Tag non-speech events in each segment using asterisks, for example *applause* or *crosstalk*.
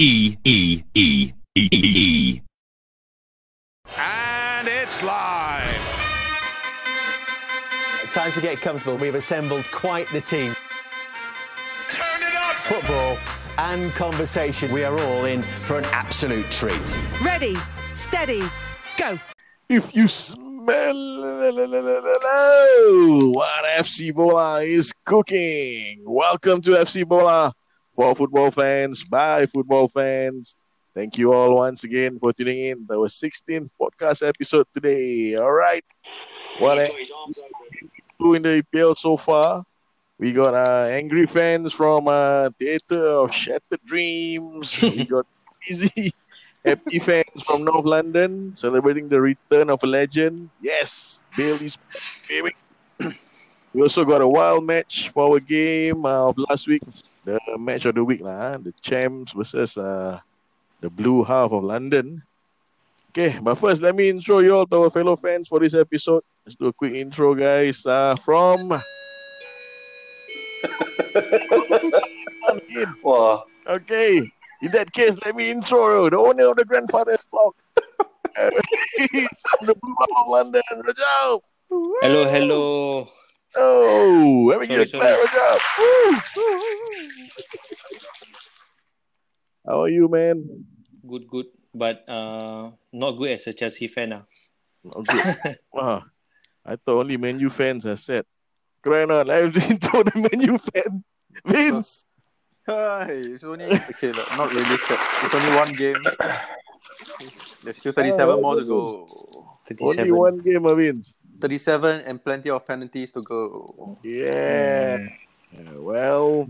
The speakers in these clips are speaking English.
E E E E E. And it's live. Time to get comfortable. We've assembled quite the team. Turn it up. Football and conversation. We are all in for an absolute treat. Ready, steady, go. If you smell what FC Bola is cooking, welcome to FC Bola for football fans, by football fans. Thank you all once again for tuning in. Our 16th podcast episode today. All right. What a- two in the EPL so far. We got uh, angry fans from uh, Theatre of Shattered Dreams. *laughs* we got easy happy fans from North London celebrating the return of a legend. Yes, Bailey's baby. we also got a wild match for our game uh, of last week, the match of the week, lah. the champs versus uh, the blue half of London. Okay, but first, let me intro you all to our fellow fans for this episode. Let's do a quick intro, guys. Uh, from *laughs* Wah, Okay. In that case, let me intro the owner of the grandfather's blog. *laughs* *laughs* He's from the Blue House of London, Rajab. hello, hello. Oh, let me Sorry, get Claire Rajab. Woo. How are you, man? Good, good, but uh, not good as a Chelsea fan. Ah. Okay. *laughs* wow. I thought only Man U fans are sad. Crying out loud into the Man U fan. Vince. *laughs* Hi, it's only okay, look, not really sad. It's only one game. *coughs* There's still 37 Oh, more to that's go. Only one game, uh, Vince. 37 and plenty of penalties to go. Yeah. Yeah, Well,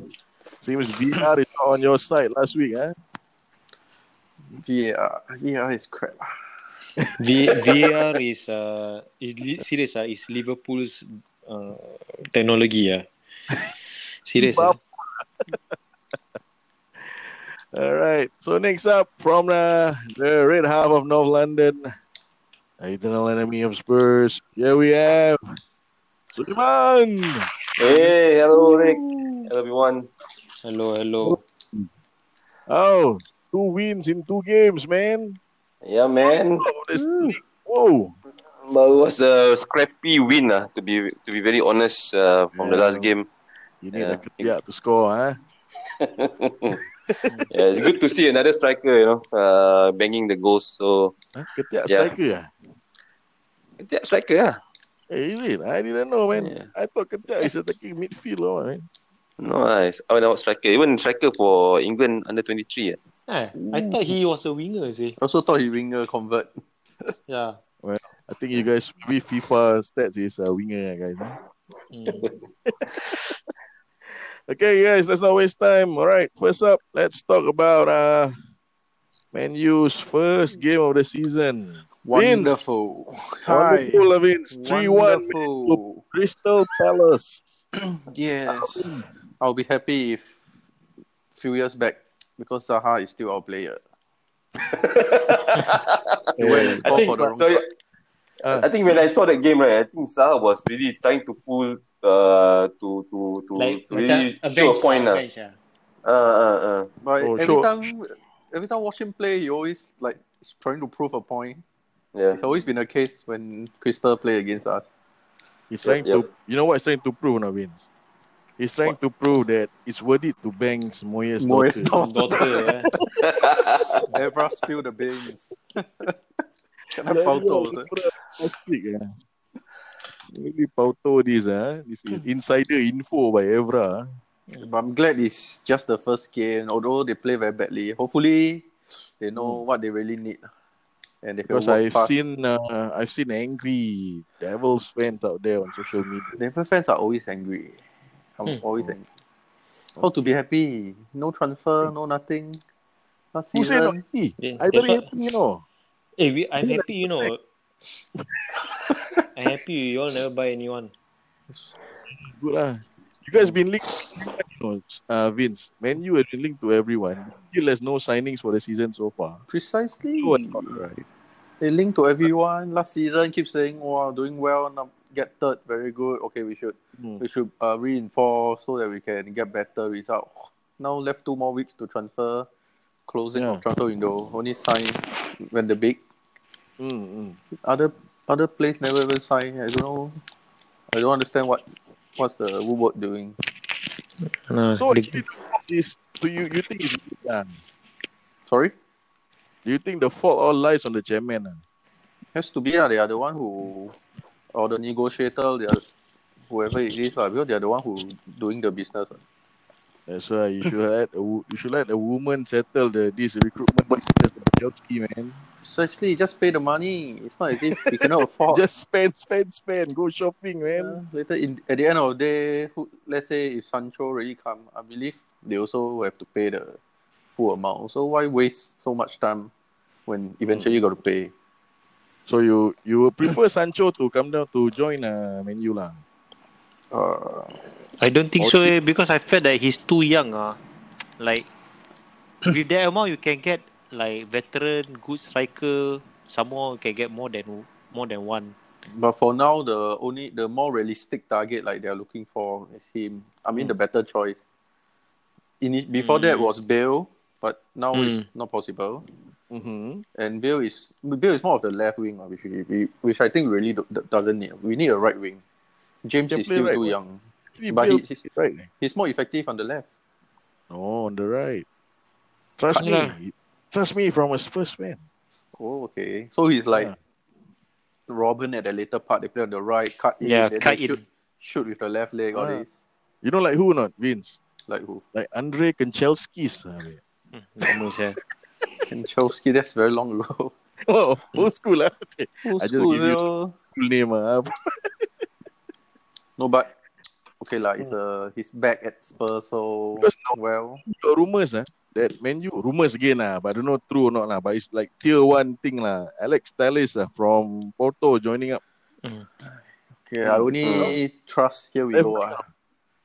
seems VR is not on your side last week, huh? VR, VR is crap. V- VR is uh, is serious ah, is Liverpool's uh, technology ah. Serious ah. All right. So next up from the, the red half of North London, eternal enemy of Spurs. Here we have Suleiman. Hey, hello Rick. Hello everyone. Hello, hello. Oh, two wins in two games, man. Yeah, man. Oh, this league. Whoa. But it was a scrappy win, uh, to be to be very honest, uh, from the last game. You need Yeah. a Ketiak to score, huh? *laughs* yeah, it's good to see another striker, you know, uh, banging the goals. So, huh? Ketiak Yeah. striker, that striker, yeah. Hey, is? I didn't know, man. Yeah. I thought Ketiak is attacking midfield, oh, man. Nice. Oh, no, striker. Even striker for England under 23. Yeah. Eh, I thought he was a winger, see. I also thought he winger convert. *laughs* Yeah. Well, I think you guys, maybe FIFA stats is a winger, guys. Huh? Mm. *laughs* *laughs* Okay, guys, let's not waste time. All right, first up, let's talk about uh Man U's first game of the season. Vince. Wonderful. Hi. Wonderful, Vince. 3 1 Crystal Palace. *clears throat* Yes. I'll be happy if few years back because Zaha is still our player. *laughs* He I think, for the wrong sorry. Uh. I think when I saw that game, right, I think Zaha was really trying to pull uh, to to to, Like to really a show bench, a point. ah, Uh, bench, ah. uh, uh, uh. But Oh, every sure. time, every time watch him play, he always like trying to prove a point. Yeah. It's always been a case when Crystal play against us. He's trying Yep, to, you know what he's trying to prove now, Vince? He's trying to prove that it's worth it to bang Moyes' Moyes' daughter. Daughter, eh. *laughs* Never spill the beans. *laughs* Kena Yeah, pauto. yeah, Plastic, ah. Really pauto this, ah. This is *clears throat* insider info by Evra. ah. But I'm glad it's just the first game, although they play very badly. Hopefully, they know what they really need. And they can Because I've fast. seen, uh, I've seen angry Devils fans out there on social media. Denver fans are always angry. I'm Hmm. always angry. How to be happy? No transfer, no nothing. Last Who said not happy? Yeah, I that's very what- happy, you know. Eh, we, I'm happy, you know. I'm happy you all never buy anyone. Good lah. You guys been linked, you know, uh, Vince. Man U has been linked to everyone. Still has no signings for the season so far. precisely. So what, right? They link to everyone. Last season, keep saying, "Wow, doing well, now get third, very good." Okay, we should Hmm. we should uh, reinforce so that we can get better result. Now left two more weeks to transfer. closing Yeah. of transfer window. Only sign when the big Mm, mm. other other place never even sign. I don't know. I don't understand what what's the Woodward doing. No, So actually, is so you you think it's done? Sorry, Do you think the fault all lies on the chairman? ah? has to be ah. They are the one who or the negotiator. They are whoever it is lah. Because they are the one who doing the business. ah. That's why you should *laughs* let a, you should let a woman settle the this recruitment business of Chelsea, man. Seriously, just pay the money. It's not as if we cannot *laughs* afford. Just spend, spend, spend. Go shopping, man. Yeah, later in at the end of the day, who, let's say if Sancho really come, I believe they also have to pay the full amount. So why waste so much time when eventually you got to pay? So you you would prefer *coughs* Sancho to come down to join uh, Man U lah. Uh, I don't think so eh, because I felt that he's too young. Ah, like with that amount you can get like veteran, good striker. someone more can get more than more than one. but for now, the only the more realistic target like they're looking for is him. I mean, the better choice. In it, before that Mm. was Bale, but now it's Mm. not possible. Mm-hmm. And Bale is Bale is more of the left wing, which we, we, which I think really do, doesn't need. We need a right wing. James is still right too wing. young. Actually, But Bale he- is right. He's more effective on the left. No, on the right. Trust me. Yeah. Trust me from a first fan. Oh, okay. So he's like Yeah. Robben at the later part. They play on the right, cut in, Yeah, then cut they in. shoot, shoot with the left leg. All Ah. this. You know like who not, Vince? Like who? Like Andrei Kanchelskis. man. Hmm, lama sia. And Chelsea, that's very long ago. *laughs* Oh, old school lah. Old *laughs* I just school, give you- yo. Full name ah. *laughs* No, but okay lah. It's uh, he's back at Spurs, so Because now- well. Got rumors ah that Man U rumors again ah, but I don't know true or not lah. But it's like tier one thing lah. Alex Telles ah from Porto joining up. Okay, I only trust here we go. wing Ah.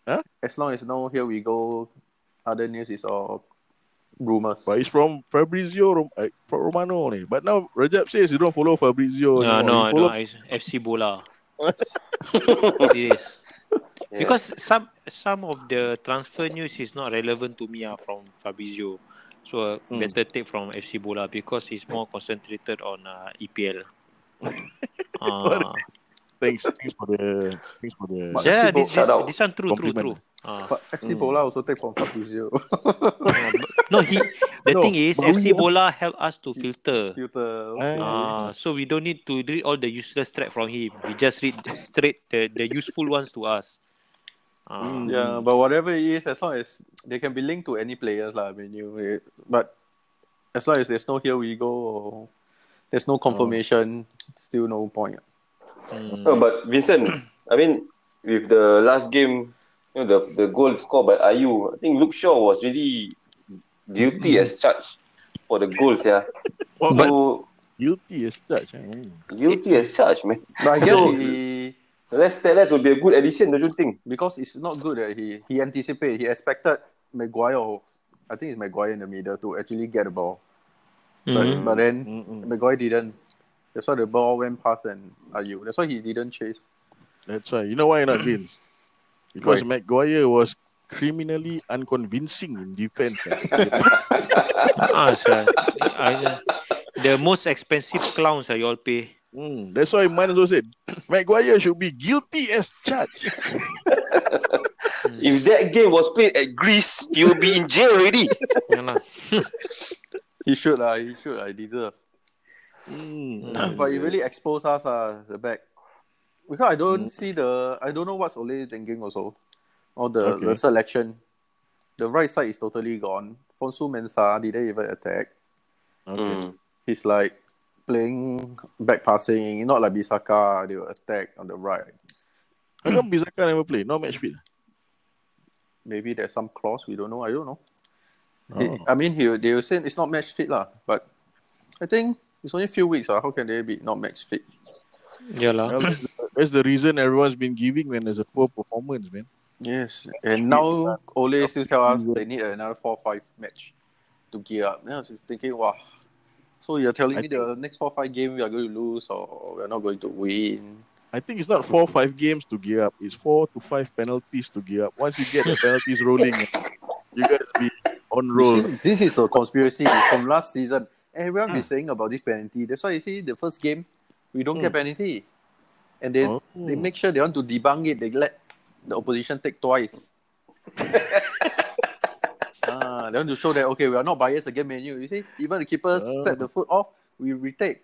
Huh? As long as no here we go, other news is all rumors. But it's from Fabrizio Rom- uh, from Romano only. But now Rajab says you don't follow Fabrizio. No, no, I follow. I, FC Bola. *laughs* Serious. Yeah. Because some some of the transfer news is not relevant to me ah, from Fabrizio. So uh, Hmm. better take from FC Bola because it's more concentrated on uh, EPL. uh, *laughs* Thanks, thanks for the thanks for the. But- yeah, FC this, Shout this, out. this one true, true, Compliment. true. Uh, But FC Bola also take from Fabrizio. *laughs* no, he. The No, thing is, but FC Bola help us to filter. Filter. Ah. Uh, so we don't need to read all the useless track from him. We just read straight the, the useful ones to us. Uh, Yeah, but whatever it is, as long as they can be linked to any players, lah. I mean, you, it- but as long as there's no here we go, or there's no confirmation, still no point. mm. No, but Vincent, *clears throat* I mean, with the last game, you know, the the goal scored by Ayew, I think Luke Shaw was really guilty as *laughs* charged for the goals, yeah. Well, So guilty as such. eh? Mm. guilty as charged, man. But I guess So- he Les Telles would be a good addition, don't you think? because it's not good that he he anticipated, he expected Maguire, or I think it's Maguire in the middle to actually get the ball, but Mm. but then Mm-mm. Maguire didn't. That's why the ball went past and Ayew. That's why he didn't chase. That's right. You know why not, Vince? Because Why? Maguire was criminally unconvincing in defense. eh. *laughs* Ah, sir. I, the most expensive clowns are you all pay. Mm, that's why Man also said Maguire should be guilty as charged. If that game was played at Greece, he will be in jail already. *laughs* Yeah *laughs* lah. He should lah. He should. I deserve. Mm. but he really exposed us uh, the back. Because I don't see the I don't know what's Ole thinking also. Or the, Okay. the selection. The right side is totally gone. Fosu-Mensah didn't even attack. Okay. Mm. He's like playing back passing, not like Bissaka, they will attack on the right. How come Bissaka never play? No match fit. Maybe there's some clause we don't know. I don't know. He- Oh. I mean, he, they will say it's not match fit lah. But I think it's only a few weeks. Uh, how can they be not match fit? Yeah lah. Well, that's, the, that's the reason everyone's been giving when there's a poor performance, man. Yes, and now Ole still tell us they need another four five match to gear up. Then I was just thinking, wow. So you're telling I me the next four five game we are going to lose or we're not going to win? I think it's not four five games to gear up. It's four to five penalties to gear up. Once you get the penalties rolling, *laughs* you gotta be on roll. see, this is a conspiracy from last season. Everyone is hmm. saying about this penalty. That's why you see the first game we don't get hmm. penalty, and then Oh. they make sure they want to debunk it. They let the opposition take twice. *laughs* ah, they want to show that okay, we are not biased against menu. You see, even the keeper Oh. set the foot off, we retake.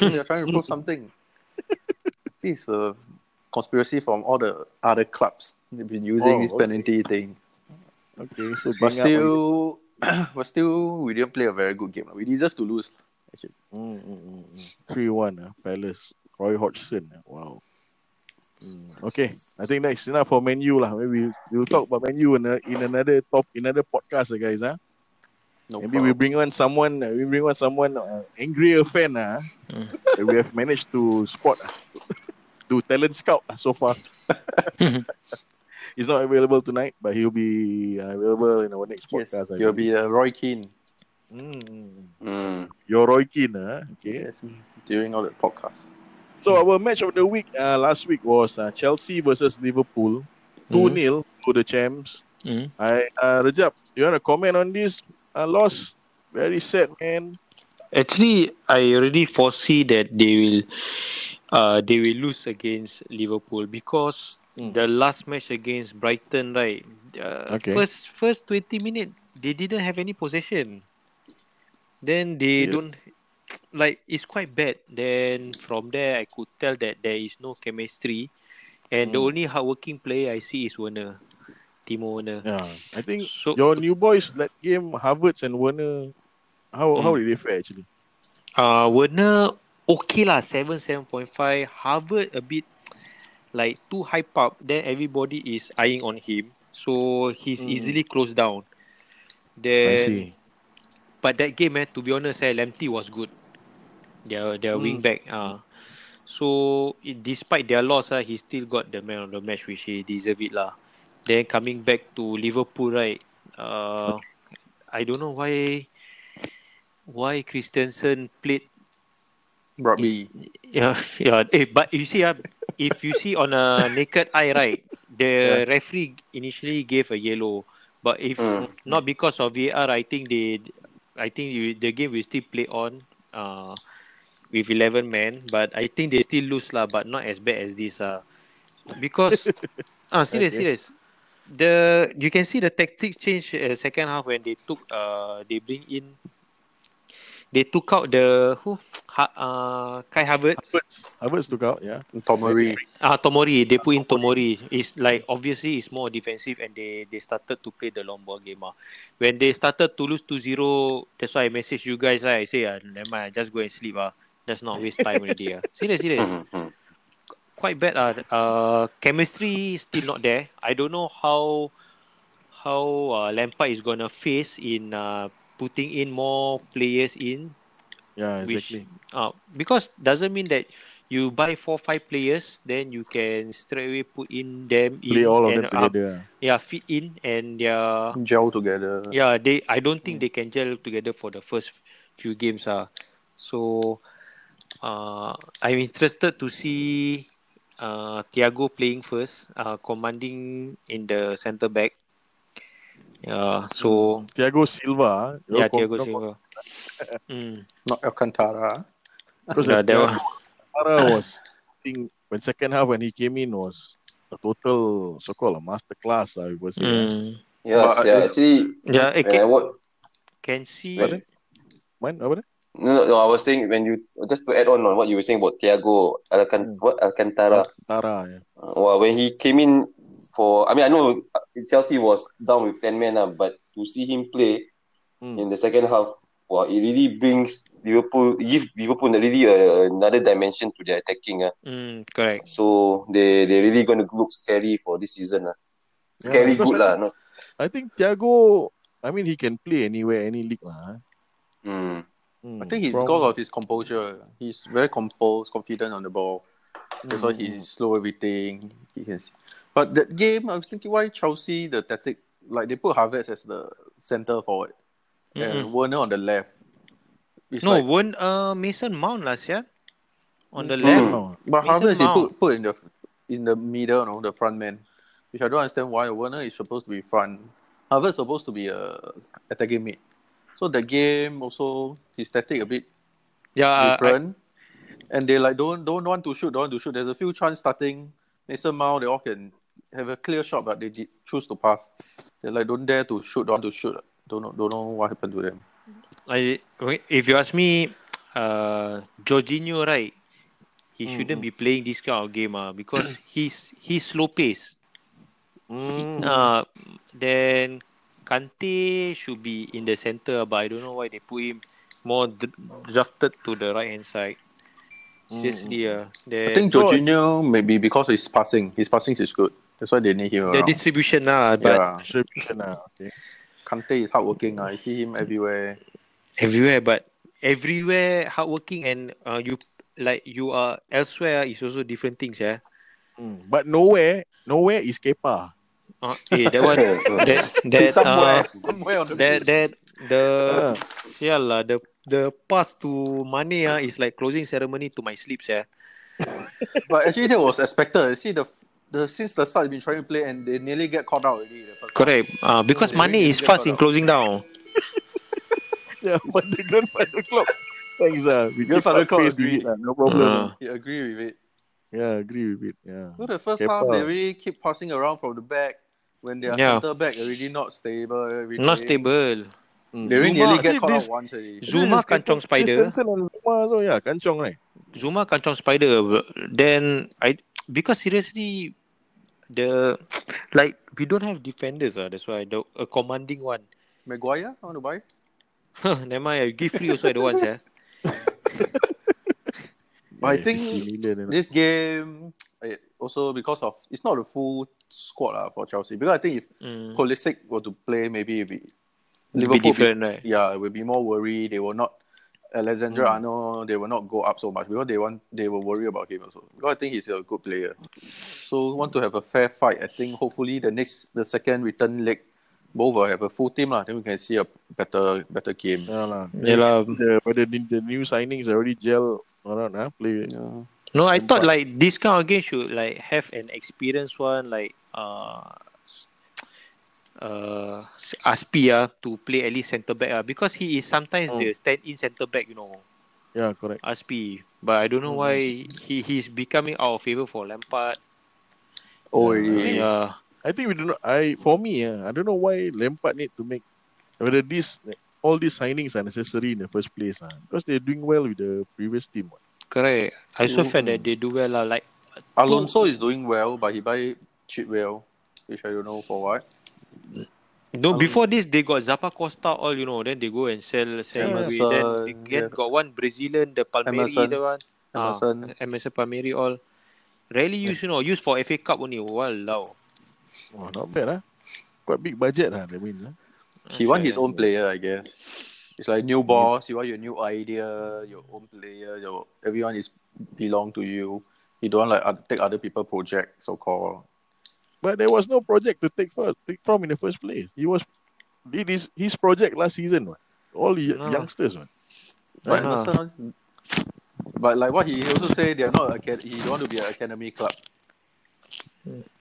They are trying to prove something. *laughs* This is a conspiracy from all the other clubs. They've been using Oh, this okay. penalty thing. Okay, so But up on still, *coughs* but still, we didn't play a very good game. We deserve to lose. Actually, Mm, mm, mm, mm. 3-1, uh, Palace. Roy Hodgson. uh, Wow. Okay, I think that's enough for menu lah. Maybe we'll talk about menu in, a, in another top, in another podcast, uh, guys. Huh? no Maybe we problem. bring on someone, uh, we bring on someone uh, angrier fan uh, that we have managed to spot, uh, to talent scout uh, so far. *laughs* He's not available tonight, but he'll be uh, available in our next Yes, podcast. You'll believe. be uh, Roy Keane. Mm, mm, mm. Mm. You're Roy Keane, uh, okay. Yes, during all the podcasts. So our match of the week uh, last week was uh, Chelsea versus Liverpool, two 0 to the champs. Mm. I uh, Rajab, you want to comment on this uh, loss? Very sad, man. Actually, I already foresee that they will, uh, they will lose against Liverpool because Mm. the last match against Brighton, right? Uh, Okay. First, first twenty minutes, they didn't have any possession. Then they Yeah. don't, like it's quite bad. Then from there, I could tell that there is no chemistry, and the Mm. only hardworking player I see is Werner, Timo Werner. Yeah, I think So- your new boys that game, Havertz and Werner. How how Mm. did they fare actually? Uh, Werner okay lah, seven seven point five. Harvard a bit like too hype up. Then everybody is eyeing on him, so he's Mm. easily closed down. I Then, see. but that game, eh, to be honest, eh, Lamptey was good. Their their wing Mm. back. Uh, so it, despite their loss, uh, he still got the man of the match, which he deserve it lah. Then coming back to Liverpool, right? Uh, I don't know why why Christensen played Rugby. Yeah, *laughs* yeah. Eh, but you see, uh, if you see on a naked eye, right, the *laughs* referee initially gave a yellow, but if Mm. not because of VAR, I think they, I think you, the game will still play on, uh, with eleven men. But I think they still lose lah, but not as bad as this uh, because, *laughs* ah, serious, Okay. serious. The you can see the tactics change uh, second half when they took uh they bring in they took out the who ha, uh Kai Havertz Havertz, Havertz took out. Yeah. Tomori. Ah, Tomori. They put in Tomori. It's like obviously it's more defensive, and they they started to play the long ball game. Ah, when they started to lose 2-0, that's why I message you guys. Ah, I say, ah, never mind, just go and sleep. Ah, let's not waste time already. Ah, *laughs* serious, serious. Mhm. Quite bad. Ah, uh, chemistry is still not there. I don't know how how uh, Lampard is gonna face in uh, putting in more players in Yeah, which exactly. uh, because doesn't mean that you buy four five players then you can straight away put in them in all of and them uh, together. yeah fit in and yeah Gel together. yeah they I don't think they can gel together for the first few games uh. so uh, I'm interested to see uh, Thiago playing first uh, commanding in the centre back yeah so Thiago Silva. ah, yeah Thiago com- Silva mm. Not Alcantara. Because Yeah, that one. Alcantara was, I think, when second half when he came in was a total so-called a master class. I say. Mm. Yes, But, yeah. uh, Actually, yeah I can, watch, can see Pardon? Man, apa dia? No, no, no, I was saying when you just to add on on what you were saying about Thiago Alcan- what Alcantara. Alcantara. Yeah. Well, when he came in for, I mean, I know Chelsea was down with ten men, uh, but to see him play Mm. in the second half, well, it really brings Liverpool, give Liverpool really uh, another dimension to their attacking. Uh. Mm, correct. So they they really going to look scary for this season. Uh. Yeah, Scary because good lah. No? I think Thiago. I mean, he can play anywhere, any league lah. Mm. Mm. I think he's From- because of his composure. He's very composed, confident on the ball. That's why Mm. he slow everything. He can. But that game, I was thinking why Chelsea the tactic like they put Havertz as the center forward and Mm-mm. Werner on the left. It's No, like, one uh Mason Mount last year on the Mason left. Mount. but Mason Havertz he put put in the in the middle, you know, the front man, which I don't understand why Werner is supposed to be front. Havertz supposed to be a attacking mid. So the game also his tactic a bit Yeah, I, different. and they like don't don't want to shoot, don't want to shoot. There's a few chance starting. Mason Mount, they all can have a clear shot, but they did choose to pass. They like don't dare to shoot, don't want to shoot. Don't know, don't know what happened to them. I, if you ask me, uh, Jorginho, right? He shouldn't be playing this kind of game, uh, because *clears throat* he's he's slow pace. Mm. Uh, then Kante should be in the center, but I don't know why they put him more d- drafted to the right hand side. Seriously, uh, the, I think Jorginho maybe because his passing, his passing is good. That's why they need him the around. distribution, uh, but yeah, Distribution, ah, okay. Kante is hardworking. Uh. I see him everywhere. everywhere, but everywhere hardworking and uh, you like you are elsewhere is also different things, yeah. Mm. But nowhere, nowhere is Kepa. Uh, eh, that one, *laughs* that that somewhere, uh, somewhere on the that pitch. that the Ah. yeah lah the the pass to Mane ah is like closing ceremony to my sleeps *laughs* yeah. But actually, that was expected. See the the since the start, they've been trying to play and they nearly get caught out already. Correct. Uh, because Yeah, Mane is fast caught in out. closing down. *laughs* Yeah, but the grandfather clock. Thanks, ah. We Grandfatter keep clock pace with agree. it, ah. No problem. Uh, He agree with it. Yeah, agree with it. Yeah. So the first Kepa. half, they really keep passing around from the back. When their Yeah. center back already not stable. Every not stable. Mm. They really Zuma, nearly get caught this- out once already. Zuma kancong spider. Zuma also, yeah, kancong, right? Zuma kancong spider. Then I because seriously, the like we don't have defenders ah. That's why the a commanding one. Maguire, I want to buy. *laughs* Never mind. I give free also at once yeah. But I Yeah, think 50 million, you know. this game also because of it's not a full squad uh, for Chelsea because I think if Mm. Pulisic were to play, maybe it'd be It'll be Liverpool different, right? yeah, it will be more worried. They will not Alexander Mm. Arnold, they will not go up so much because they want they will worry about him also. Because I think he's a good player. So want to have a fair fight. I think hopefully the next the second return leg both will have a full team lah. Then we can see a better better game. Yeah, lah. Yeah lah. The, whether the, the new signings already gel around, huh? Play. Yeah. No, I thought like this kind of game should like have an experienced one like uh uh Azpi uh, to play at least centre back uh, because he is sometimes Mm. the stand in centre back, you know, Yeah, correct. Azpi. But I don't know Mm. why he he's becoming out of favor for Lampard. Oh, Yeah. Yeah. I think we don't know. I for me, uh, I don't know why Lampard need to make whether this all these signings are necessary in the first place, uh, because they're doing well with the previous team. what. Correct. I also felt Mm. that they do well lah. Like Alonso is doing well, but he buy Chitwell, which I don't know for what. no, Um, before this they got Zappa Costa all you know. Then they go and sell sell away. Then Emerson, they get, yeah. got one Brazilian, the Palmieri, Emerson. the one. Ah, Emerson. Emerson Palmieri all. Rarely use, you know, use for FA Cup only. Walao. Oh, not bad, huh? Quite big budget, huh? That means, huh? He want his own player, I guess. It's like new boss. You want your new idea, your own player. Your everyone is belong to you. You don't like oth- take other people project, so called. But there was no project to take first, take from in the first place. He was did his his project last season, what? All the No. youngsters, what? But. Emerson- but like what he also say, they're not. Acad- he don't want to be an academy club.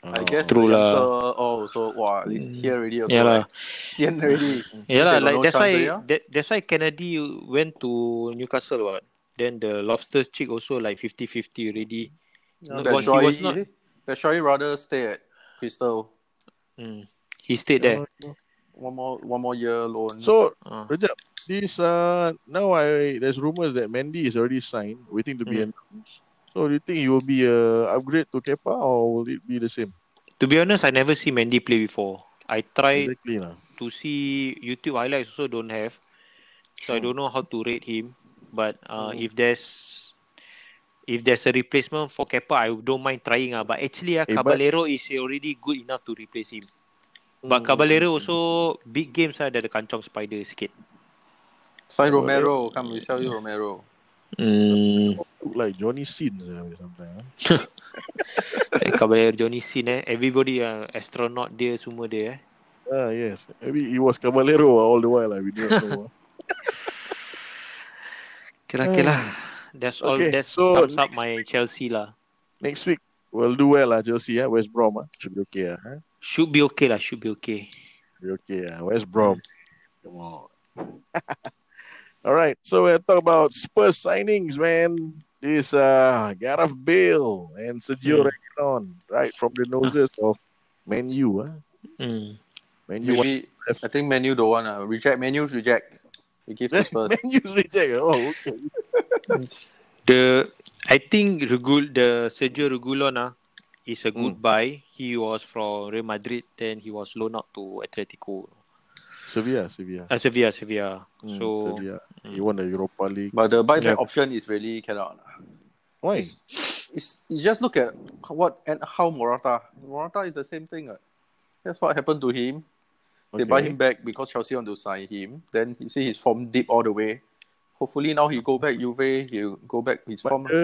I Oh. guess True lah. oh, so wow, at least here already. Also, Yeah lah. like, sian already. *laughs* Yeah lah. Like no that's why that, that's why Kennedy went to Newcastle. What? Then the Lobsters chick also like 50-50 already. No, but he was not. Batshuayi rather stay at Crystal. Mm, he stayed there. One more, one more year loan. So Uh, Rajab, this uh now I there's rumors that Mendy is already signed, waiting to be Mm. announced. So do you think he will be a upgrade to Kepa or will it be the same? to be honest, I never see Mendy play before. I tried Exactly lah. to see YouTube highlights also don't have. So I don't know how to rate him. But uh, if there's if there's a replacement for Kepa, I don't mind trying. Uh. But actually, uh, Eh, but- Caballero is already good enough to replace him. But Caballero also big games uh, dari kancong spider sikit. Sign Romero. Come, we sell you Romero. Hmm. Like Johnny Sins uh, sometimes. *laughs* Huh? Caballero Johnny Sin eh. Everybody uh, astronaut dia semua dia eh. Ah yes, maybe he was Caballero all the while. Like, we don't know. Lah, okay lah. *sighs* That's all. Okay, That so sums up my Chelsea lah. Next week we'll do well, lah. Chelsea, yeah. West Brom, ah. should be okay, ah. huh? Should be okay lah. Should be okay. We okay. Uh. West Brom. Come on. *laughs* All right. So we'll talk about Spurs signings, man. This uh Gareth Bale and Sergio Hmm. Reguilon, right from the noses of Menu. U. Huh? Mm. Man U. Maybe I think Menu don't want uh, reject. Menu's reject. We give to Spurs. *laughs* Man U's reject. Oh, okay. *laughs* The I think Regul the Sergio Reguilon ah is a good Mm. buy. He was from Real Madrid, then he was loaned out to Atletico. Sevilla, Sevilla. Uh, Sevilla, Sevilla. Mm, so Sevilla. He won the Europa League. But the buyback Yeah. option is really cannot. Why? It's, it's you just look at what and how Morata. Morata is the same thing. uh. That's what happened to him. They buy him back because Chelsea want to sign him. Then you see his form dip all the way. Hopefully now he go back Juve, he'll go back his But form. uh,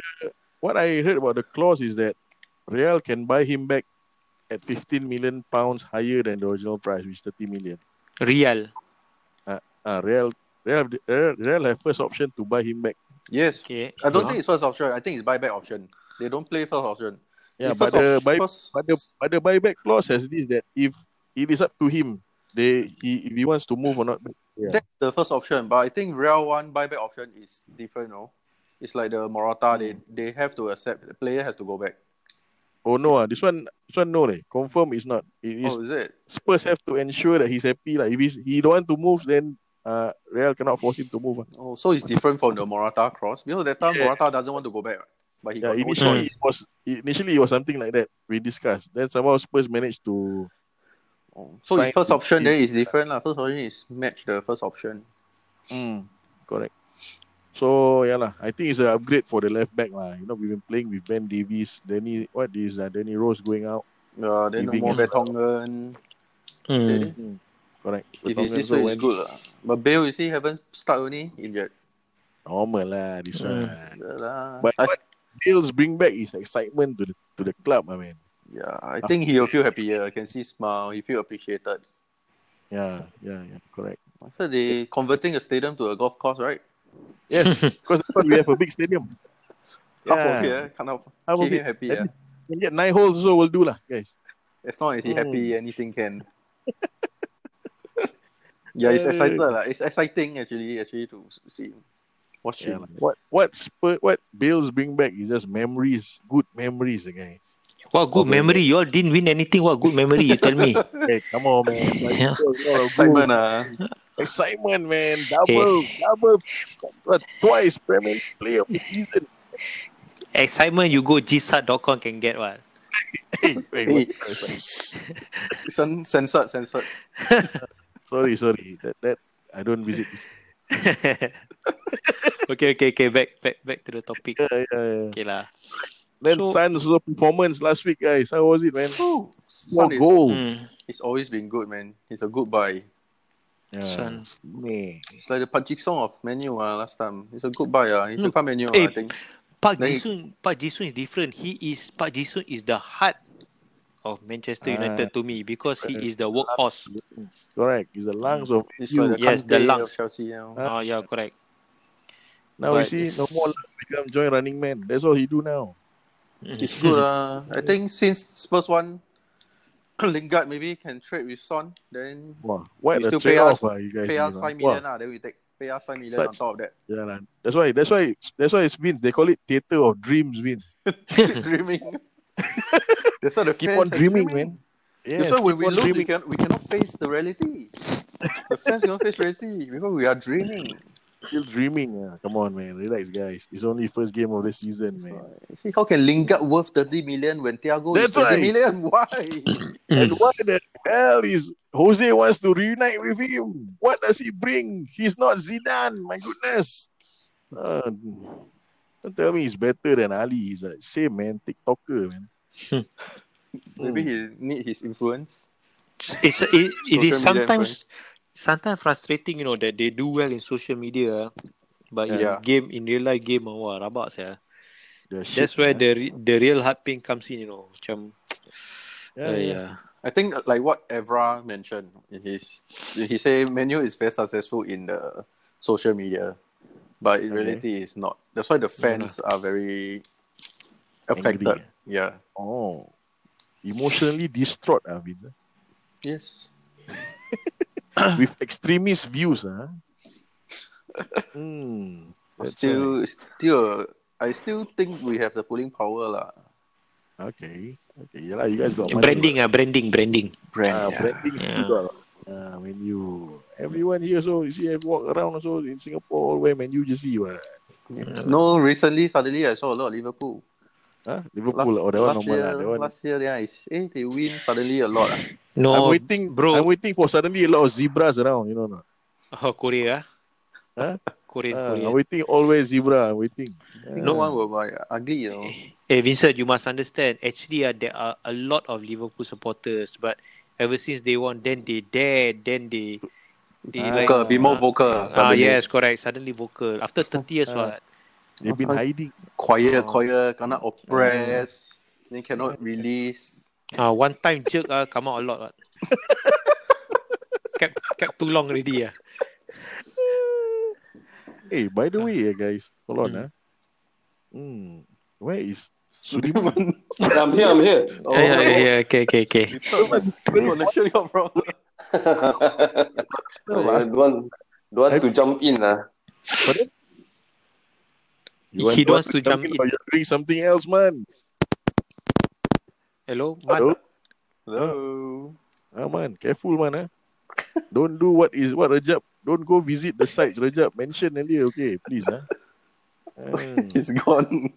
what I heard about the clause is that Real can buy him back at 15 million pounds higher than the original price, which is 30 million. Real. Uh, Real, Real, Real, Real have first option to buy him back. yes. Okay. I don't Yeah. think it's first option. I think it's buyback option. They don't play first option. Yeah, but first the, buy, first- but the but the buyback clause has this that if it is up to him, they he if he wants to move or not. Yeah. That's the first option, but I think Real one buyback option is different, no? It's like the Morata, they Hmm. they have to accept the player has to go back. Oh no, ah, this one this one no leh. Confirm is not. It is Oh, is it? Spurs have to ensure that he's happy. Like if he's, he don't want to move, then uh Real cannot force him to move. ah. Oh, so it's different from the Morata cross. Because that time Yeah. Morata doesn't want to go back, right? but he Yeah, got initially it was initially it was something like that. We discussed. Then somehow Spurs managed to Oh, So his first option there is different. lah. First option is match the first option. Mm, correct. So yeah lah, I think it's an upgrade for the left back lah. You know, we've been playing with Ben Davies, Danny. What is uh, Danny Rose going out? Uh, then no more him- Vertonghen. Mm. Correct. If Vertonghen it's this also way, went it's good. lah. But Bale, you see, haven't start only injured. Normal lah, this one. Yeah, lah. But I, what Bale's bring back is excitement to the to the club, I mean. yeah, I think he'll feel happier. I can see smile. He feel appreciated. Yeah, yeah, yeah, correct. I heard they converting a stadium to a golf course, right? Yes, *laughs* because that's why we have a big stadium. Half of Yeah, it, kind of half of keep it. happy. Then Yeah. Can get nine holes also will do lah, guys. As long as he Mm. happy, anything can. *laughs* yeah, it's Uh, excited. lah. It's exciting actually, actually to see watch Yeah, him. what what Spur, what Bale's bring back is just memories, good memories, guys. What good Okay. memory? You all didn't win anything. What good memory? You tell me. *laughs* Hey, come on, man. Like, Yeah. a lot of Excitement, ah. Excitement, man. Double, double, what, twice Premier Player of the season. Excitement you go gsat.com can get what? Hey, wait, Hey. what? Sen- censored, censored. *laughs* Sorry, sorry. That that I don't visit this. *laughs* okay, okay, okay. Back, back, back to the topic. Yeah, yeah, yeah. Okay lah. Then So- Suns also performance last week, guys. How was it, man? Oh, Son is, goal. Mm. he's always been good, man. He's a good buy. Yeah, Suns. man. It's like the Park Ji-sung of Menu uh, last time. He's a good buy. Uh. He should No. come Menu, Hey, I think. Park Then he- Ji-sung, Park Ji-sung is different. He is Park Ji-sung is the heart of Manchester Ah. United to me because he is the workhorse. Correct. He's the lungs of He's you. like the Yes, the lungs. of Chelsea. You know. Oh yeah, correct. Now you But see, no more become joint running man. That's all he do now. It's good. Uh, I think since Spurs one, *coughs* Lingard maybe can trade with Son. Then Wow, what still pay us- off, ah, you guys. pay us know. five Wow. Uh, then we take pay us five million on Such- top of that. *laughs* Yeah, lah. that's why. That's why. That's why it's Vince. They call it theater of dreams, Vince. *laughs* dreaming. *laughs* That's why the Keep on dreaming, screaming. man. Yes, That's why when we on lose, we, dreaming. can, we cannot face the reality. the fans cannot face reality because we are dreaming. Still dreaming. ah. Come on, man. Relax, guys. It's only first game of the season, man. You see, how can Lingard worth 30 million when Thiago That's is 20 why. million? *laughs* Why? *clears throat* And what the hell is Jose wants to reunite with him? What does he bring? He's not Zidane. My goodness. Uh, don't tell me he's better than Alli. He's like same man, TikToker, man. *laughs* Maybe he need his influence. It's it, it Social is media sometimes sometimes frustrating, you know, that they do well in social media, but Yeah. in game in real life game, oh, wah, rabak saya. The shit, That's where man. the re- the real hard pain comes in, you know. Macam, yeah, uh, yeah. yeah. I think like what Evra mentioned in his he say Menu is very successful in the social media, but in Okay. reality it's not. That's why the fans are very affected. Angry. Yeah. Oh, emotionally distraught, ah, Vince. Yes. With extremist views. Ah. Hmm. that's still, still, I still think we have the pulling power lah. Okay. Okay. Yeah, lah, you guys got money, branding ah, branding, branding. Brand. Ah, yeah. branding still Yeah. got. Ah, when you everyone here so you see I walk around also in Singapore all wear Man U jersey what? No, recently suddenly I saw a lot of Liverpool. Huh? Liverpool last, oh that one last normal year, lah. That one. last year, yeah, is, eh, they win suddenly a lot. ah. No, I'm waiting, bro. I'm waiting for suddenly a lot of zebras around. You know not? Oh, Korea. Huh? Korean, Ah, Korean. I'm waiting always zebra. I'm waiting. No Ah. one will buy ugly, you know. Eh, Vincent, you must understand. Actually, uh, there are a lot of Liverpool supporters, but ever since they won, then they dare, then they, they Ah. like Vocal, be more vocal. Ah, suddenly. yes, correct. Suddenly vocal after 30 years, Ah. what? They've been hiding. Quiet, Oh. quiet, cannot oppress. Then cannot release. Ah, one time jerk ah come out a lot. What? *laughs* kept kept too long already ah. *laughs* Hey, by the way, eh, guys, hold on. Hmm. ah. Hmm. Where is Suleiman? *laughs* I'm here, I'm here. Oh, Yeah, yeah, yeah, okay, okay, okay. Connection got problem. Still, I don't want, don't want to jump in lah. You He want wants to jump in. or You're doing something else, man. Hello, Hello? man. Hello. Ah, man, careful, man. Ah. *laughs* Don't do what is what Rajab. Don't go visit the sites Rajab mentioned earlier. Okay, please. Ah. *laughs* Ah, He's gone.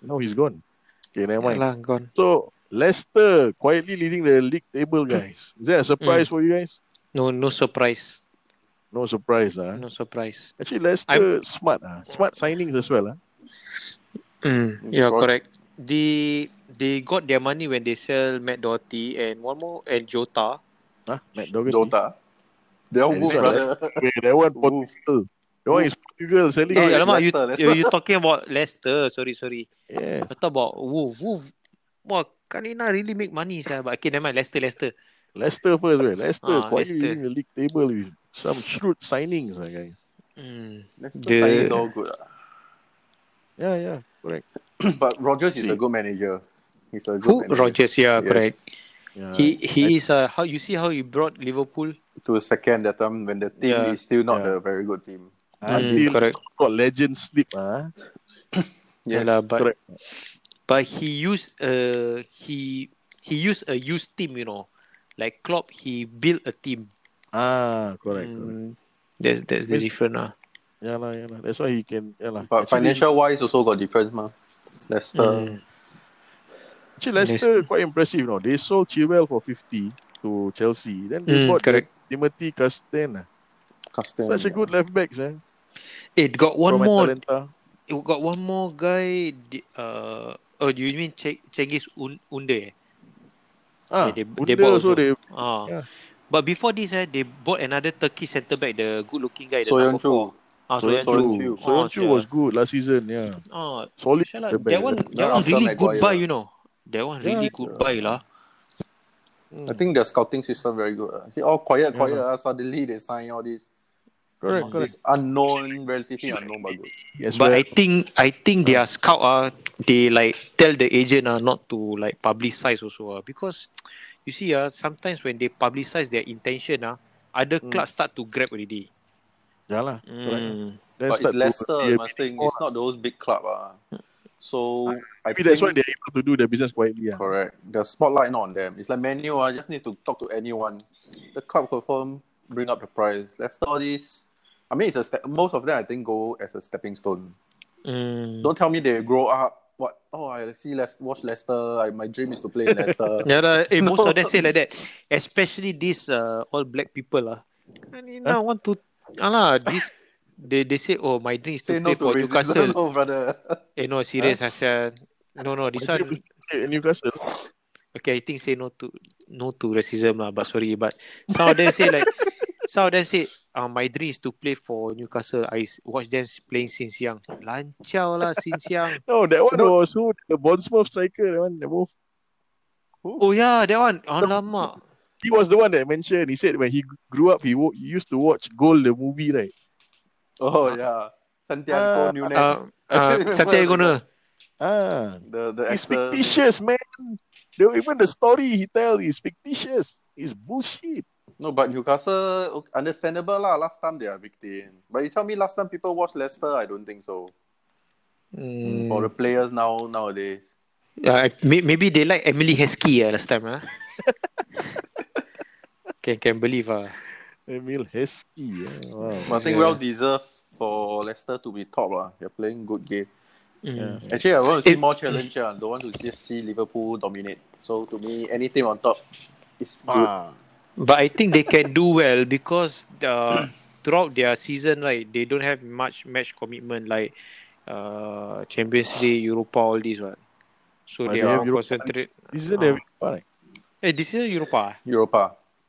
now he's gone. Okay, never mind. Lah, gone. So Leicester quietly leading the league table, guys. Is that a surprise Mm. for you guys? No, no surprise. No surprise, ah. No surprise. Actually, Leicester smart, ah. Smart signings as well, ah. Mm, yeah, Fraud. correct. They they got their money when they sell Matt Doherty and one more and Jota. Ah, Matt Dougherty. Dota. They all move, brother. Wait, that one Portugal. That one is Portugal selling. Eh, alamak, you Leicester. you talking about Leicester? Sorry, sorry. Yeah. I thought about Wolf. Wolf. Wah, Kanina really make money, sah. But okay, never mind. Leicester, Leicester. Leicester first, right? Leicester Ah, quietly Leicester. leading the league table with some shrewd signings, ah, guys. Mm. Leicester The- signings all good. ah. Yeah, yeah, correct. *clears throat* But Rodgers is See. a good manager. He's a good Who? manager. Rodgers, yeah, Yes. correct. Yeah. He he is uh, how you see how he brought Liverpool. To a second that time when the team Yeah. is still not Yeah. a very good team. Until Mm, correct. got legend slip, ah. *coughs* Yeah, lah, but correct. but he used uh he he used a used team, you know, like Klopp. He built a team. Ah, correct, correct. Mm, that's that's the Which- different ah. Yeah lah, yeah lah. That's why he can. Yeah lah. But Actually- financial wise also got difference, ma. Leicester. Mm. Actually, Leicester quite impressive. No, they sold Chilwell for fifty to Chelsea. Then they Mm, bought correct. Timothy Castagne. Custom. Such a good left back, eh? It got one from more. Atalanta. It got one more guy. Uh, oh, you mean Ch- Cengiz Un- Unde? Ah, they- Under they bought also also. they. Ah. Yeah. But before this, eh, they bought another Turkish centre back, the good-looking guy, the Soyuncu. number four. Ah, Soyuncu. Soyuncu. Soyuncu Ah, was good last season. Yeah, Ah, solid. That one, that Yeah, one really good buy, you know. That one Yeah, really good buy lah. I think their scouting system very good. ah. See, all quiet, Yeah. quiet. ah, Suddenly they sign all these, Correct, all correct. these unknown, relatively unknown bagus. Yes, But well, I think I think their scout ah, they like tell the agent ah not to like publicize also ah because you see ah sometimes when they publicize their intention ah other Mm. clubs start to grab already. yeah lah. Correct. Mm. Then But it's to Leicester, be must think. It's not those big club. Ah. So I think that's why they're able to do their business quietly. Yeah. correct. The spotlight not on them. It's like menu. I just need to talk to anyone. The club confirm bring up the price. Leicester all this. I mean, it's a step. Most of them I think go as a stepping stone. Mm. Don't tell me they grow up. What? Oh, I see. Let's watch Leicester. I, my dream is to play in Leicester. *laughs* Yeah, lah, eh, most No. of them say like that. Especially these uh, all black people lah. Ni now want to alah this they they say oh my dream is to Say no play to for racism, Newcastle. *laughs* no, brother. Eh no serious Hassan. No no this My one to Newcastle. okay I think say no to no to racism lah but sorry but some of them say like some of them say uh, my dream is to play for Newcastle. I watch them playing since young. Lancau lah since young. *laughs* No, that one was who the Bournemouth striker. That one, the move. Oh yeah that one. Alamak. He was the one that mentioned. He said when he grew up, he, wo- he used to watch Goal the movie, right? Oh yeah, Santiago Ah, Nunes. Uh, uh, *laughs* Santiago Gona. Ah, The the it's actor. fictitious, man. The, even the story he tell is fictitious. It's bullshit. No, but Newcastle understandable lah. Last time they are victim. But you tell me last time people watch Leicester, I don't think so. Mm. For the players now nowadays. Uh, maybe they like Emily Heskey uh, last time. Ah, *laughs* can can believe ah. Emile Heskey. Wow. But I think Yeah. well deserved for Leicester to be top lah. They're playing good game. Mm. Actually, I want to see It- more challenge. ah. Don't want to just see Liverpool dominate. So to me, anything on top is good. Ah, But I think they can do well because uh, *clears throat* throughout their season, right, they don't have much match commitment like uh, Champions League, Europa, all these one. So but they they are concentrated. This is they have Ah. Europa. Right? Eh, this is Europa. Europa.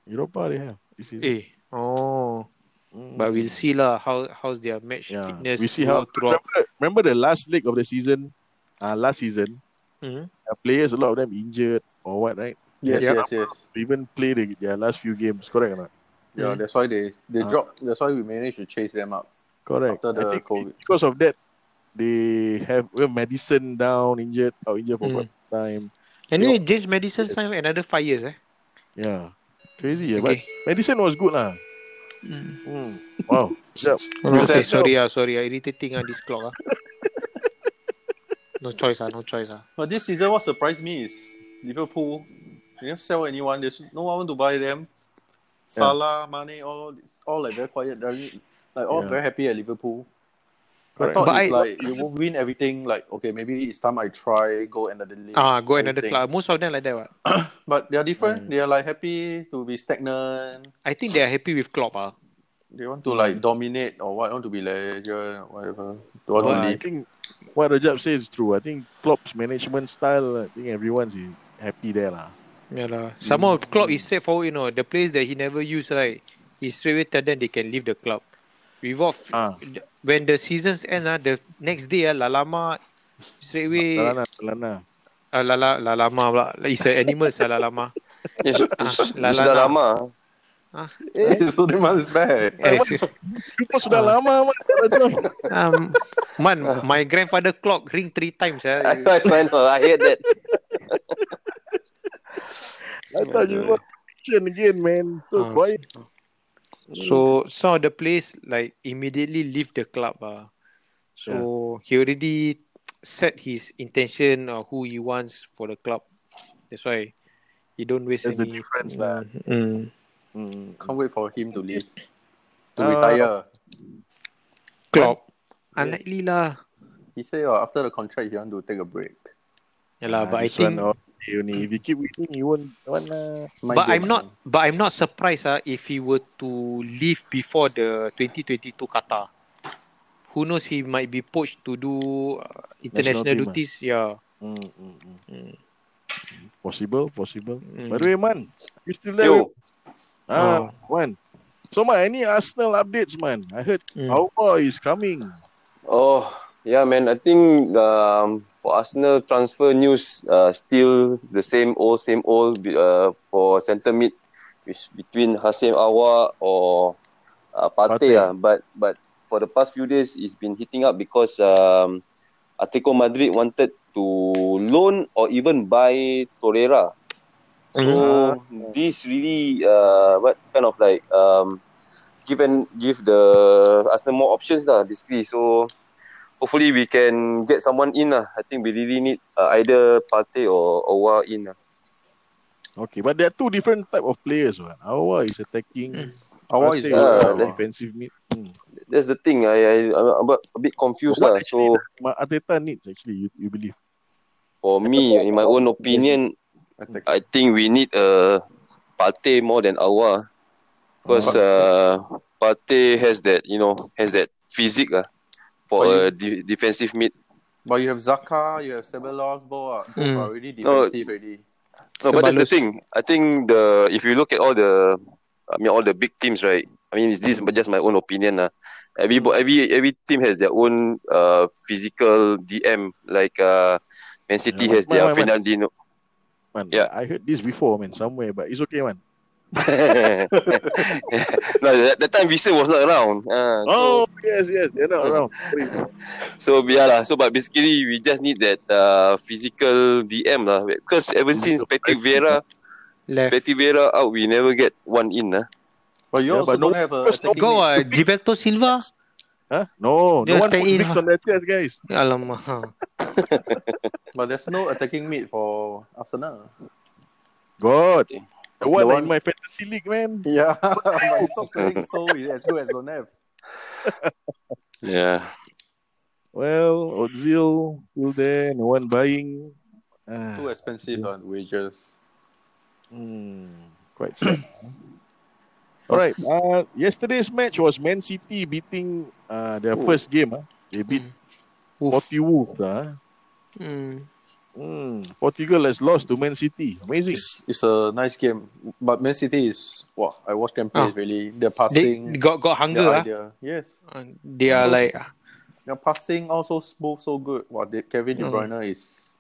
Europa they have. This is. Eh, oh. Mm. But we'll see lah how how's their match Yeah, fitness we see how. throughout. Remember, remember the last leg of the season? Uh, last season, Mhm. uh, players a lot of them injured or what, right? Yes, Yeah. yes, yes. Even play the, their last few games, correct or not? Yeah, Mm. that's why they they Ah. dropped. That's why we managed to chase them up. Correct. After the COVID. because of that, they have well, Madison down, injured, out injured for Mm. what time? Anyway, James Madison signed another five years, eh? Yeah, crazy. Yeah, but Okay. Madison was good lah. Hmm. Wow. Yep. Oh, okay, Yourself. sorry ah, sorry ah, irritating ah this clock ah. *laughs* no choice ah, no choice ah. But this season, what surprised me is Liverpool. They didn't sell anyone. There's no one want to buy them. Salah, Mane, all it's all like very quiet. They're like all Yeah. very happy at Liverpool. Correct. I thought But it's I- like you won't win everything. Like okay, maybe it's time I try go another league. Ah, go another everything. club. Most of them like that. What? *coughs* But they are different. Mm. They are like happy to be stagnant. I think they are happy with Klopp. Ah. They want to like dominate or what? Want to be legend, whatever. They want Well, to I think what Rajab says is true. I think Klopp's management style, I think everyone's is happy there lah. Yeah lah. Some more Klopp is straightforward. You know, the players that he never used, right? He straight away tell them they can leave the club. Without Ah. when the seasons end, ah, the next day, ah, Lalama straight away. Lalana, Lalana. Uh, lala, lalama pula. It's an animal, sah, lalama. *laughs* Yes, Ah, *laughs* sudah lama. so they must back. Eh, so- You pun sudah lama man. um, man, my grandfather clock ring three times. *laughs* I Ah. know, I know. I heard that. I thought you were action again, man. So Ah. quiet. So some of the players like immediately leave the club. Uh. So he already set his intention of who he wants for the club. That's why he don't waste That's the any. difference lah. Mm. Mm. Can't wait for him to leave. To Ah. retire. Klopp. Unlikely lah. He said uh, after the contract he want to take a break. Yeah lah, Ah, but I think. one, okay, only. If you keep winning, you won't want lah. Mind But game, I'm not. But I'm not surprised. Ah, if he were to leave before the 2022 Qatar, who knows? He might be poached to do uh, international team, ah. duties. Yeah. Mm, mm, mm. Mm. Possible, possible. Mm. By the way, man, you still there? Yo, Ah, man. So, man, any Arsenal updates, man? I heard Mm. Aouba is coming. Oh, yeah, man. I think um, for Arsenal transfer news, uh, still the same old, same old uh, for centre mid, which between Houssem Aouar or uh. Partey. ah. But but for the past few days, it's been hitting up because um, Atletico Madrid wanted to loan or even buy Torreira. So Mm. this really uh, what kind of like um, give and give the Arsenal more options lah basically. So hopefully we can get someone in lah. I think we really need uh, either Partey or Owa in lah. Okay, but there are two different type of players. One. Aouba is attacking. Mm. Awa is that- defensive mid. Hmm. That's the thing. I I I'm a, bit- confused What lah. So Ma- Arteta needs actually, you, you believe? for me, in my own opinion, Attack. I think we need a uh, Partey more than Awa because uh, Partey has that you know has that physique lah for But you- a de- defensive mid. But you have Zaka, you have Ceballos, both are, both Mm. are already No. defensive already. No, but that's the thing. I think the if you look at all the, I mean all the big teams, right? I mean, it's, this is just my own opinion, lah. Every every every team has their own uh physical DM. Like uh, Man City Yeah, has man, their man, man. Fernandinho. Man, Yeah. I heard this before, man, somewhere, but it's okay, man. *laughs* no, that, that time Visa was not around. Uh, so, Oh, yes, yes, they're not around. *laughs* So yeah lah. So but basically we just need that uh physical DM lah. Because ever since Physical Patrick. Vieira, Left. Patrick Vieira out, we never get one in lah. But you Yeah, also but no don't have a Go ah, Gilberto Silva. Huh? No, Dia no one put in, on their chest, guys. Alamak. But there's no attacking mid for Arsenal. God. The one, one- in my fantasy league, man. Yeah, *laughs* but he's not playing so he's as good as Donev. *laughs* Yeah. Well, Ozil still there, no one buying. Ah, Too expensive on wages. hmm, quite sad. *coughs* All right. Uh, yesterday's match was Man City beating uh, their Ooh. first game. Uh. They beat Oof. 40 Wolves. Uh. Hmm. Mm, Portugal has lost to Man City. Amazing. It's, it's a nice game, but Man City is wow. I watched them play Ah. really. They're They passing. got got hunger ah. Yes, Uh, They are like their passing also smooth, so good. Wow, they, Kevin De Mm. Bruyne is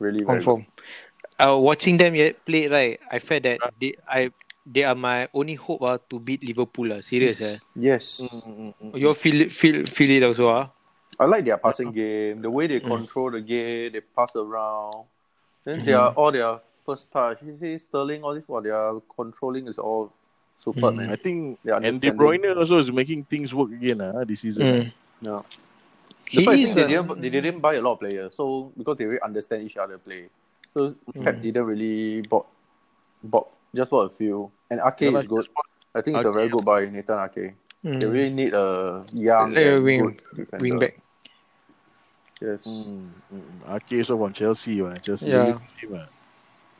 really very confirm. Uh, watching them yet play right, I felt that they I they are my only hope ah to beat Liverpool ah. Serious good. eh. Yes, You all feel feel feel it also ah. I like their passing game. The way they Mm. control the game, they pass around. Then Mm-hmm. they are all their first touch. You see Sterling, all this, what they are controlling is all superb, Mm. I think They and De understanding. Bruyne also is making things work again uh, this season. Mm. Yeah. He That's why I is think they a- didn't, they didn't buy a lot of players. So because they really understand each other play. So Pep Mm. didn't really bought bought just bought a few. And Ake Yeah, is like, good. I think it's a very good buy, Nathan Ake. Mm. They really need a young Like a wing- good defender. Wing back. Yes. Mm, mm. Ake also from Chelsea. Uh. Chelsea Yeah. elite team, uh.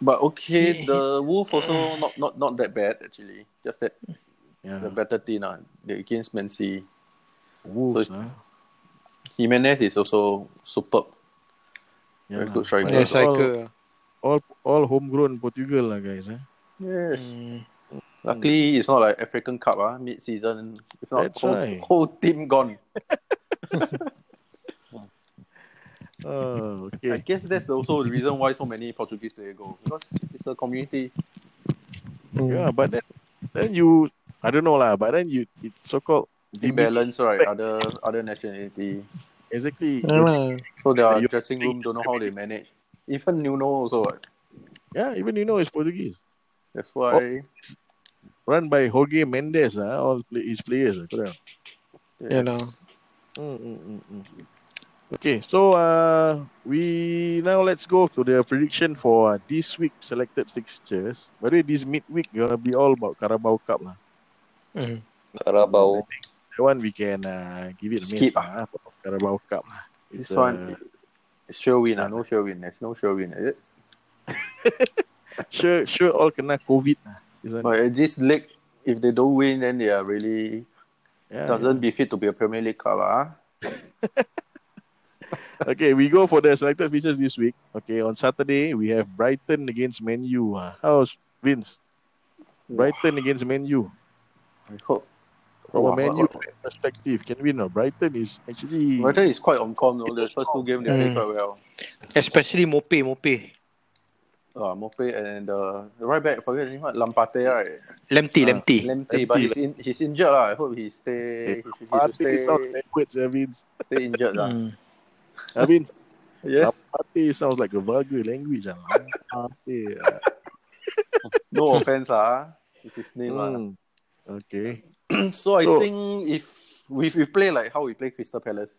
But okay, the Wolf also not, not not that bad actually. Just that Yeah. the better team uh, they against Man City. Wolves. So- uh. Jimenez is also superb. Yeah, Very good lah. striker. But Yeah, it's all, all, all homegrown Portugal, uh, guys. Eh? Yes. Mm. Luckily, it's not like African Cup, ah, mid season. If not, That's whole, right. whole team gone. *laughs* Oh, I guess that's also the reason why so many Portuguese players go because it's a community. Yeah, but then, then you, I don't know lah, but then you, it so called Imbalance, right? Other other nationality. Exactly. Yeah. So their You- dressing room don't know how they manage. Even Nuno also. Right? Yeah, even you know it's Portuguese. That's why. Run by Jorge Mendes, ah, all play, his players. ah, correct. Yeah lah. Mm, mm, mm, mm. Okay, so uh, we now let's go to the prediction for uh, this week selected fixtures. By the way, this midweek gonna be all about Carabao Cup lah. Mm. Carabao. That one we can uh, give it a Skip miss lah for Carabao Cup lah. This It's, one, uh, it's sure win. ah, No sure win. There's no sure win. Is it? *laughs* sure sure all kena COVID lah. This one, But at this league, if they don't win, then they are really yeah, doesn't be fit to be a Premier League club. Ah. *laughs* Okay, we go for the selected features this week. Okay, on Saturday we have Brighton against Man U. ah. How's Vince? Brighton against Man U. I hope. From Wow, a Man what- U perspective, can we know Brighton is actually Brighton is quite on form. though. The first two games they played Mm. quite well. Especially Maupay, Maupay. Uh, Maupay and uh, the right back, forget his name, what? Lamptey, right? Lamptey, Ah, Lamptey. Lamptey, but he's, in, he's injured. lah. I hope he stay, he should, he should Partey stay, sounds backwards, Vince. stay injured. *laughs* lah. Mm. I mean, *laughs* Yes, Partey sounds like a vulgar language. ah. Partey, ah. *laughs* no offense. lah. It's his name. lah. Mm. Okay, *clears throat* so I So- think if, if we play like how we play Crystal Palace,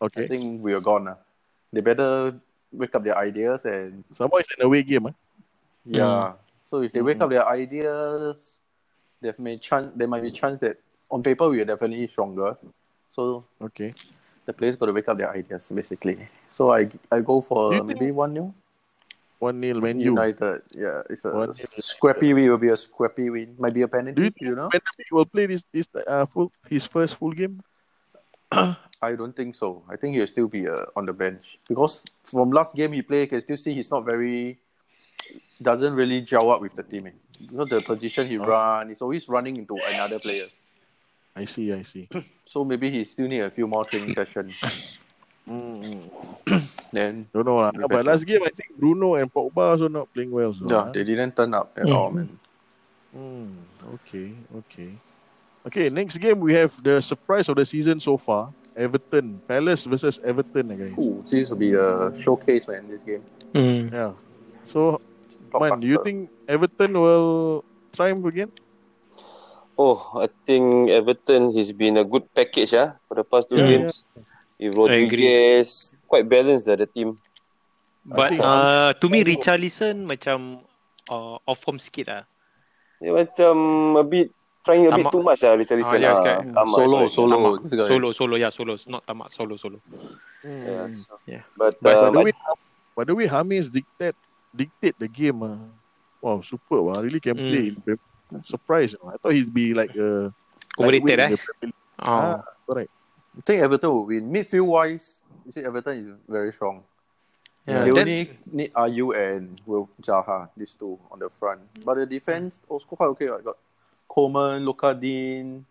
okay. I think we are gone. lah. They better wake up their ideas and Somehow it's an away game. ah. Yeah. So if they wake Mm. up their ideas, there may chance there might be chance that on paper we are definitely stronger. So Okay. The players got to wake up their ideas basically. So I I go for maybe one new 1 0 Man U. United. Yeah, it's a 1-0 scrappy win. Will be a scrappy win. Might be a penalty. Do you you know? Beek will play this, this uh, full, his first full game? *clears throat* I don't think so. I think he'll still be uh, on the bench because from last game he played, you can still see he's not very doesn't really gel up with the team. eh. You know the position he Oh. run, he's always running into another player. I see, I see. *clears throat* So maybe he still need a few more training *clears throat* sessions. Mm, Then don't know. lah. Be But better. last game, I think Bruno and Pogba also not playing well. So, yeah, ah. they didn't turn up at Mm. all, man. Mm, okay, okay. Okay, next game we have the surprise of the season so far. Everton, Palace versus Everton, eh, guys. Ooh, this will be a showcase, man. This game. Mm. Yeah. So, man, do you think Everton will triumph again? Oh, I think Everton has been a good package ah for the past two Yeah, games. With Rodriguez, quite balanced ah, the team. But uh, to me Richarlison macam uh, off form sikit lah. Dia macam a bit trying a bit Tamak. too much ah Richarlison. Ah, yeah, ah. correct. Tamak, Solo, solo. Solo, solo, yeah, solo, not tamak, solo, solo. Yeah, so- Yeah. But, But um, by the way, by the way, Hamis dictate dictate the game. Uh. Wow, super! Wow, really can Mm. play. In Prem- Surprise! I thought he'd be like a Overrated lightweight eh? in the Premier League. Oh. Ah, correct. I think Everton will win. Midfield wise, you see Everton is very strong. Yeah, they then- only need Ayew and Will Zaha, these two on the front. But the defense also quite okay. I got Coleman, Lokadin.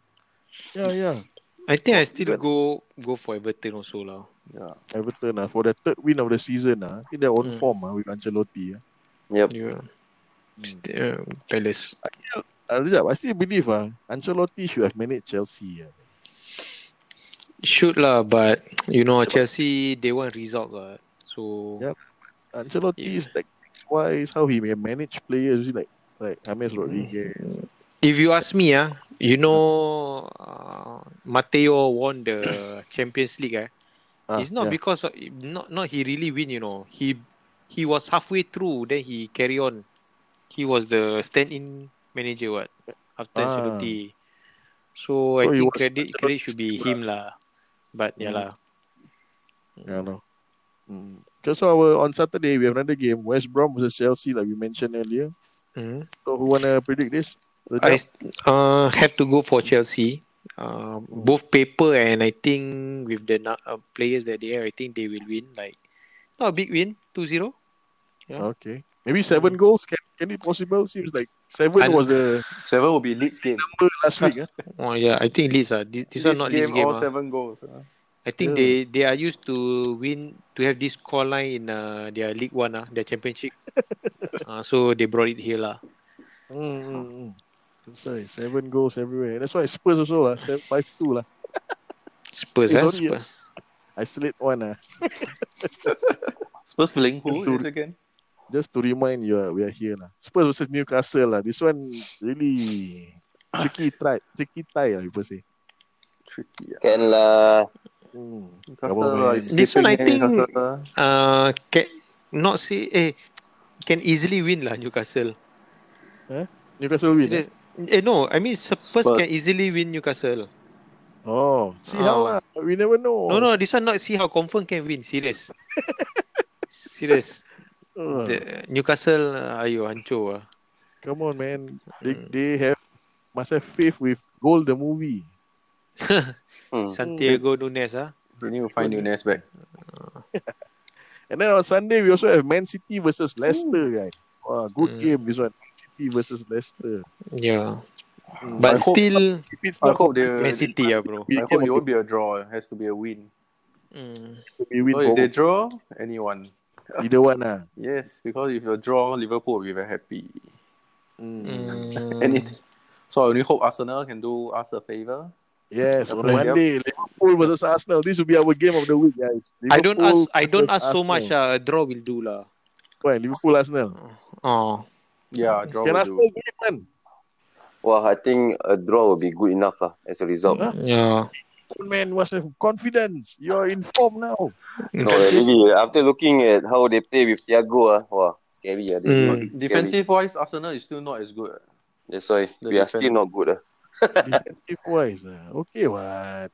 Yeah, yeah. I think I still go go for Everton also lah. Yeah. Everton uh, for the third win of the season. Uh, I think they're on Mm. form uh, with Ancelotti. Uh. yep. Yeah. St- uh, Palace. Rizab, I still believe uh, Ancelotti should have managed Chelsea. Uh. Should lah, but you know Chelsea they want results lah. So Yep. Ancelotti Yeah. is tactics wise, how he may manage players, like like James Rodriguez. if you ask me ah, you know uh, Mateo won the Champions League eh. Ah, it's not yeah. because of, not not he really win, you know. He he was halfway through, then he carry on. He was the stand-in manager what after Ah. Ancelotti. So, I So he think was credit credit should be Ancelotti him lah. But yeah Mm. lah. Yeah, no. Mm. Just so our, on Saturday we have another game, West Brom versus Chelsea, like we mentioned earlier. Mm. So who wanna predict this? I Rajab? uh, have to go for Chelsea. Uh, both paper and I think with the uh, players that they have, I think they will win. Like not a big win, 2-0. Okay. Maybe seven goals. Can can it possible? Seems like seven I- was the Seven will be Leeds game. number last week. huh? Oh yeah, I think Leeds ah. This, this one not Leeds game. all ah. seven goals. ah. I think Yeah. they they are used to win to have this score line in uh, their League One ah, their Championship. uh, *laughs* so they brought it here lah. Mm, mm, mm. That's why seven goals everywhere. That's why Spurs also lah, seven, five two lah. Spurs Eh, ah, sorry, Spurs. I slid one ah. *laughs* Spurs playing who again? Just to remind you, ah, we are here lah. Spurs versus Newcastle lah. This one really tricky try, tricky tie lah. People say. Tricky. ah. Can lah. Mm. Newcastle, Come on, man. ah, is This one I eh, think- Newcastle. Uh, can not say eh can easily win lah Newcastle. Newcastle win. eh? Serious. Eh no, I mean Spurs, Spurs. can easily win Newcastle. Oh, see Oh. how lah. We never know. No no, this one not see how confirm can win. Serious. *laughs* Serious. Uh, The, Newcastle uh, ayo hancur ah. come on, man. They Hmm. they have must have faith with Goal the movie. *laughs* Hmm. Santiago Munez ah. They need to find Munez back. *laughs* And then on Sunday we also have Man City versus Leicester, right? Wow, good Mm. game this one. Man City versus Leicester. Yeah. Mm. But I hope- still If it's I not hope they. Man City ah bro. I hope it won't be a draw. It has to be a win. Mm. we win So if they draw, anyone. Either one ah. *laughs* Yes, because if you draw, Liverpool will be very happy. Mm. Mm. Anything. So I only hope Arsenal can do us a favor. Yes, on Yep. Monday, Liverpool versus Arsenal. This will be our game of the week, guys. I don't ask I don't versus ask so much Arsenal. A draw will do lah. Why, Liverpool Arsenal. Oh. Yeah, draw Can will Arsenal do. do it, man? Well, I think a draw will be good enough lah as a result. Huh? Yeah. Man must have confidence. You're in form now. No, really. After looking at how they play with Thiago, ah, wow, scary. Ah, they Mm. Defensive wise, Arsenal is still not as good. That's why The we are still not good. Ah. Defensive wise. ah. Okay, what?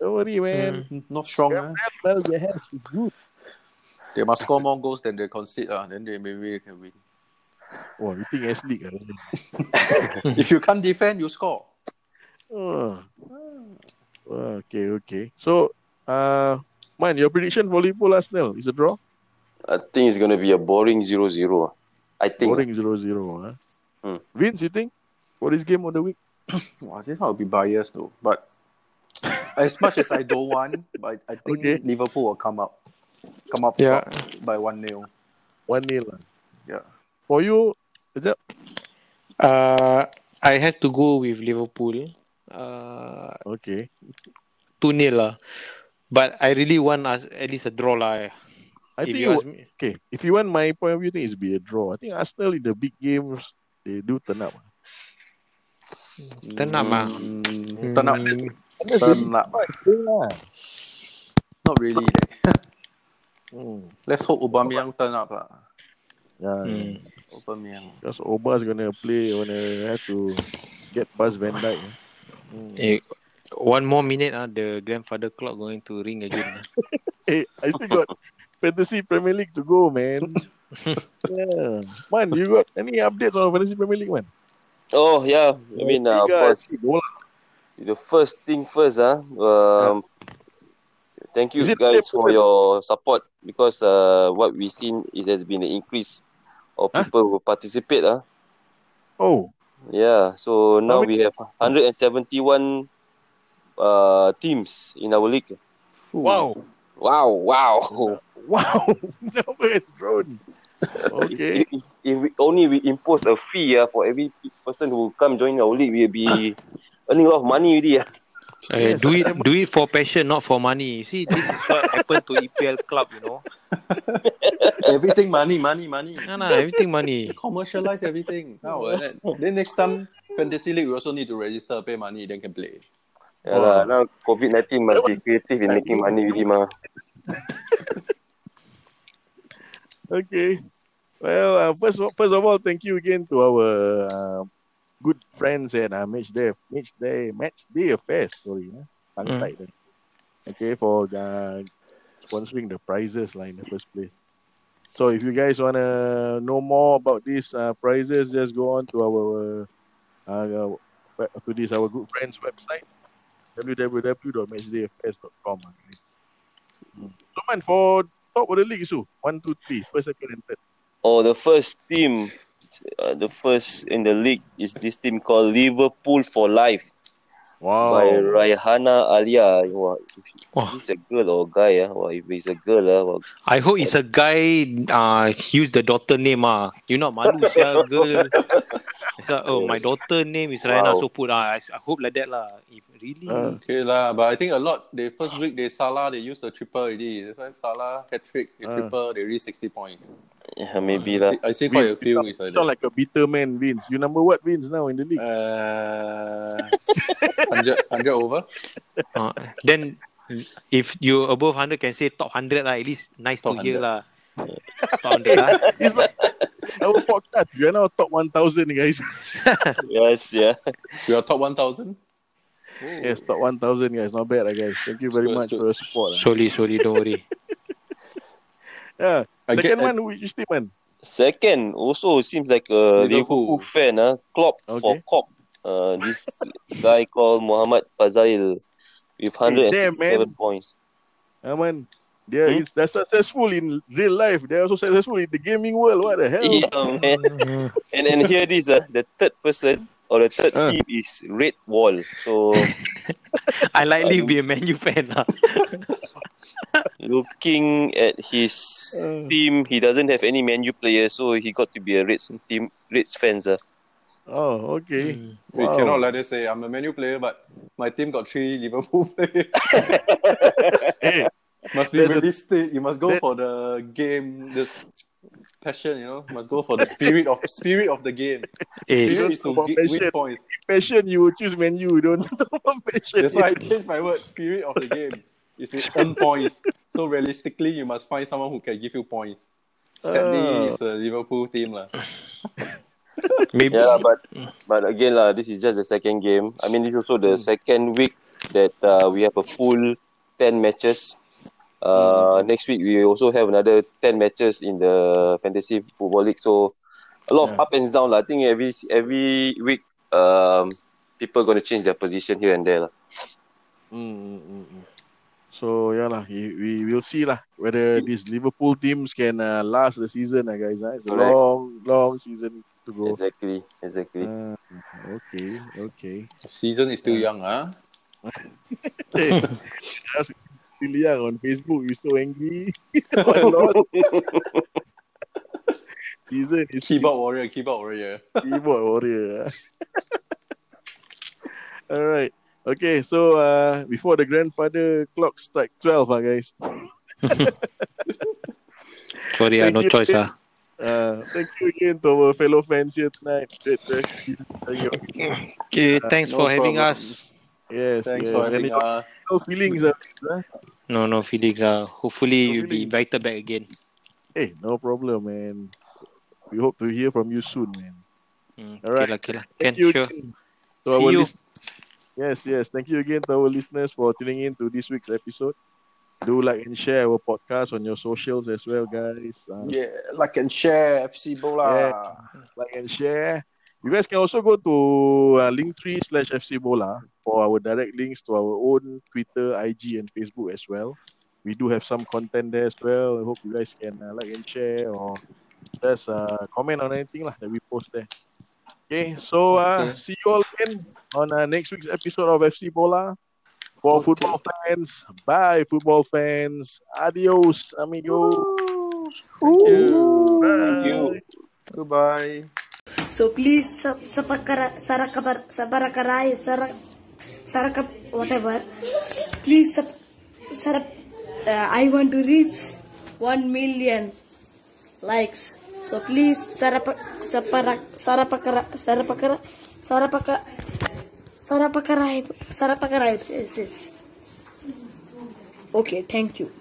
Don't worry, man. Not strong. eh? Well, they have is good. They must score more goals than they concede. Uh, then they maybe can win. Oh, you think S League? ah? *laughs* if you can't defend, you score. Oh. Okay, okay. So, uh, man, your prediction for Liverpool Arsenal is a draw? I think it's gonna be a boring 0-0. ah. I think. Boring 0 0. Huh? Hmm. Vince, you think? For this game of the week? Wow, this one will be biased though. But as much as I don't want, but I think Okay. Liverpool will come up, come up Yeah. by one 0 1 0. Yeah. For you, Sekejap. Uh, I have to go with Liverpool. Uh, okay. 2 0 lah. But I really want us at least a draw lah. I if think, you it me. okay, if you want my point of view, I think it's be a draw. I think Arsenal in the big games, they do turn up. Turn up ah. Mm, turn up. Unless Turn up. Not really. leh. Hmm. Let's hope Aubameyang turn up lah. Yeah, Hmm. Aubameyang. because Oba's gonna play, gonna have to get past Van Dijk. eh. Hmm. Eh, one more minute ah, the grandfather clock going to ring again. Hey, *laughs* I still got Fantasy Premier League to go, man. *laughs* yeah. Man, you got any updates on Fantasy Premier League, man? Oh yeah, I mean uh, of course. The first thing first, ah. Um, thank you guys for your support because uh, what we seen is has been an increase of Huh? people who participate. Ah, Oh, yeah. So now we have 171 uh teams in our league. wow. Wow, wow. *laughs* Wow. *laughs* Number has grown. Okay. If, if, if we only we impose a fee uh, for every person who come join our league, we'll be *coughs* earning a lot of money already. ah. Eh, Yes, do it *laughs* do it for passion, not for money. See, this is what happened to EPL club, you know. *laughs* Everything money, money, money. Nah, nah, everything money. *laughs* Commercialize everything. How like that? Then next time fantasy league we also need to register, pay money, then can play. Yeah lah. Now COVID nineteen must be creative in making money really mah. Okay. Well, uh, first of- first of all, thank you again to our uh, good friends at uh, Match Day, Match Day, Match Day Affairs. Sorry, uh, tongue Mm. tied. Okay, for uh, sponsoring the prizes lah in the first place. So if you guys wanna know more about these uh, prizes, just go on to our uh, web- to this our good friends website www.matchdayfs.com. ah, guys. Mm. So man, for top of the league, so one, two, three, first, second, and third. Oh, the first team, uh, the first in the league is this team called Liverpool for Life Wow. by Raihana Alia. Wow, if Wow. he's a girl or a guy, ah, wow, if he's a girl, ah, wow. I hope it's a guy uh use the daughter name ah. You know malu *laughs* sia girl. It's like, oh my daughter name is Raina Wow. so put ah. I, I hope like that lah. If really Uh, Okay lah, but I think a lot. They first week they Salah they use the triple already. That's why Salah hat trick, they Ah. triple they reach sixty points. Yeah, maybe I lah. I see quite a few sound that. like a bitter man, Vince. You number what, Vince, now in the league? Uh, 100, 100 over. uh, *laughs* then if you above 100 can say top 100 lah. At least nice Top to hear 100. lah. Top 100 lah. *laughs* It's like our podcast. We are now top 1,000, guys. *laughs* Yes, yeah. We are top one thousand. yes, top 1,000, guys. Not bad, lah, guys. Thank you very Good, much good. for your support. lah. Slowly, slowly, don't worry. Yeah. I Second get- one, which team, man? Second, also seems like a Liverpool. Liverpool, fan, ah. Klopp for Okay. Klopp. Uh, this guy called Muhammad Fazail with 167 points. Ah, man. They are, Hmm? they're successful in real life. They're also successful in the gaming world. What the hell? Yeah, man. *laughs* and and here this uh, the third person or the third Ah. team is Red Wall. So *laughs* I likely be a Man U fan lah. *laughs* looking at his team, he doesn't have any Man U players, so he got to be a Reds team Reds fans. Uh. Oh, okay. Hmm. We cannot let us say I'm a menu player, but my team got three Liverpool *laughs* players. Hey, must be There's a- realistic. You must go that- for the game, the passion. You know, must go for the spirit of spirit of the game. *laughs* Eh, Spirit is to about gi- win points. passion, you will choose Man U. *laughs* Don't talk about passion. That's why I changed my word. Spirit of the game is to earn points. So realistically, you must find someone who can give you points. Sadly, Oh. it's a Liverpool team lah. *laughs* maybe Yeah, but but again lah, this is just the second game. I mean, this is also the second week that uh, we have a full ten matches. Uh, Next week we also have another ten matches in the fantasy football league. So a lot of Yeah. up and down. lah. I think every every week, um, people going to change their position here and there. lah. Mm, mm, mm, mm. So yeah lah, we, we will see lah whether these Liverpool teams can uh, last the season, uh, guys. Uh. It's a Correct. long, long season to go. Exactly, exactly. Uh, okay, okay. Season is still young, *laughs* huh? *laughs* Young on Facebook. You so angry. *laughs* Season is Keyboard warrior, keyboard warrior. keyboard warrior. *laughs* All right. Okay, so uh, before the grandfather clock strike 12, uh, guys. *laughs* sorry Thank no you. choice ah. Uh, thank you again to our fellow fans here tonight. Great. Okay, thanks no for having problem. us. Yes, Thanks yes. for having your us. no feelings, uh, huh? No, no feelings. Uh, hopefully No you'll be invited back again. Hey, no problem, man. We hope to hear from you soon, man. Mm, All right. Okay, lah, okay lah. Can, Thank you sure. again to See you. listeners. Yes, yes. Thank you again to our listeners for tuning in to this week's episode. Do like and share our podcast on your socials as well, guys. Uh, Yeah, like and share FC Bola. Yeah. Like and share. You guys can also go to uh, Linktree slash FC Bola for our direct links to our own Twitter, IG, and Facebook as well. We do have some content there as well. I hope you guys can uh, like and share or just uh, comment on anything lah that we post there. Okay, so uh, Okay. see you all again on uh, next week's episode of FC Bola. For Okay. football fans, bye football fans. Adios, amigo. Thank you. Bye. you. Goodbye. So please sub sabakara sarakabar sabarakarai sarak sarakap whatever. Please sub sarap. Uh, I want to reach one million likes. So please sarapa saparak sarapakara sarapakara sarapaka sarapakarai sarapakarai. Yes, yes. Okay, thank you.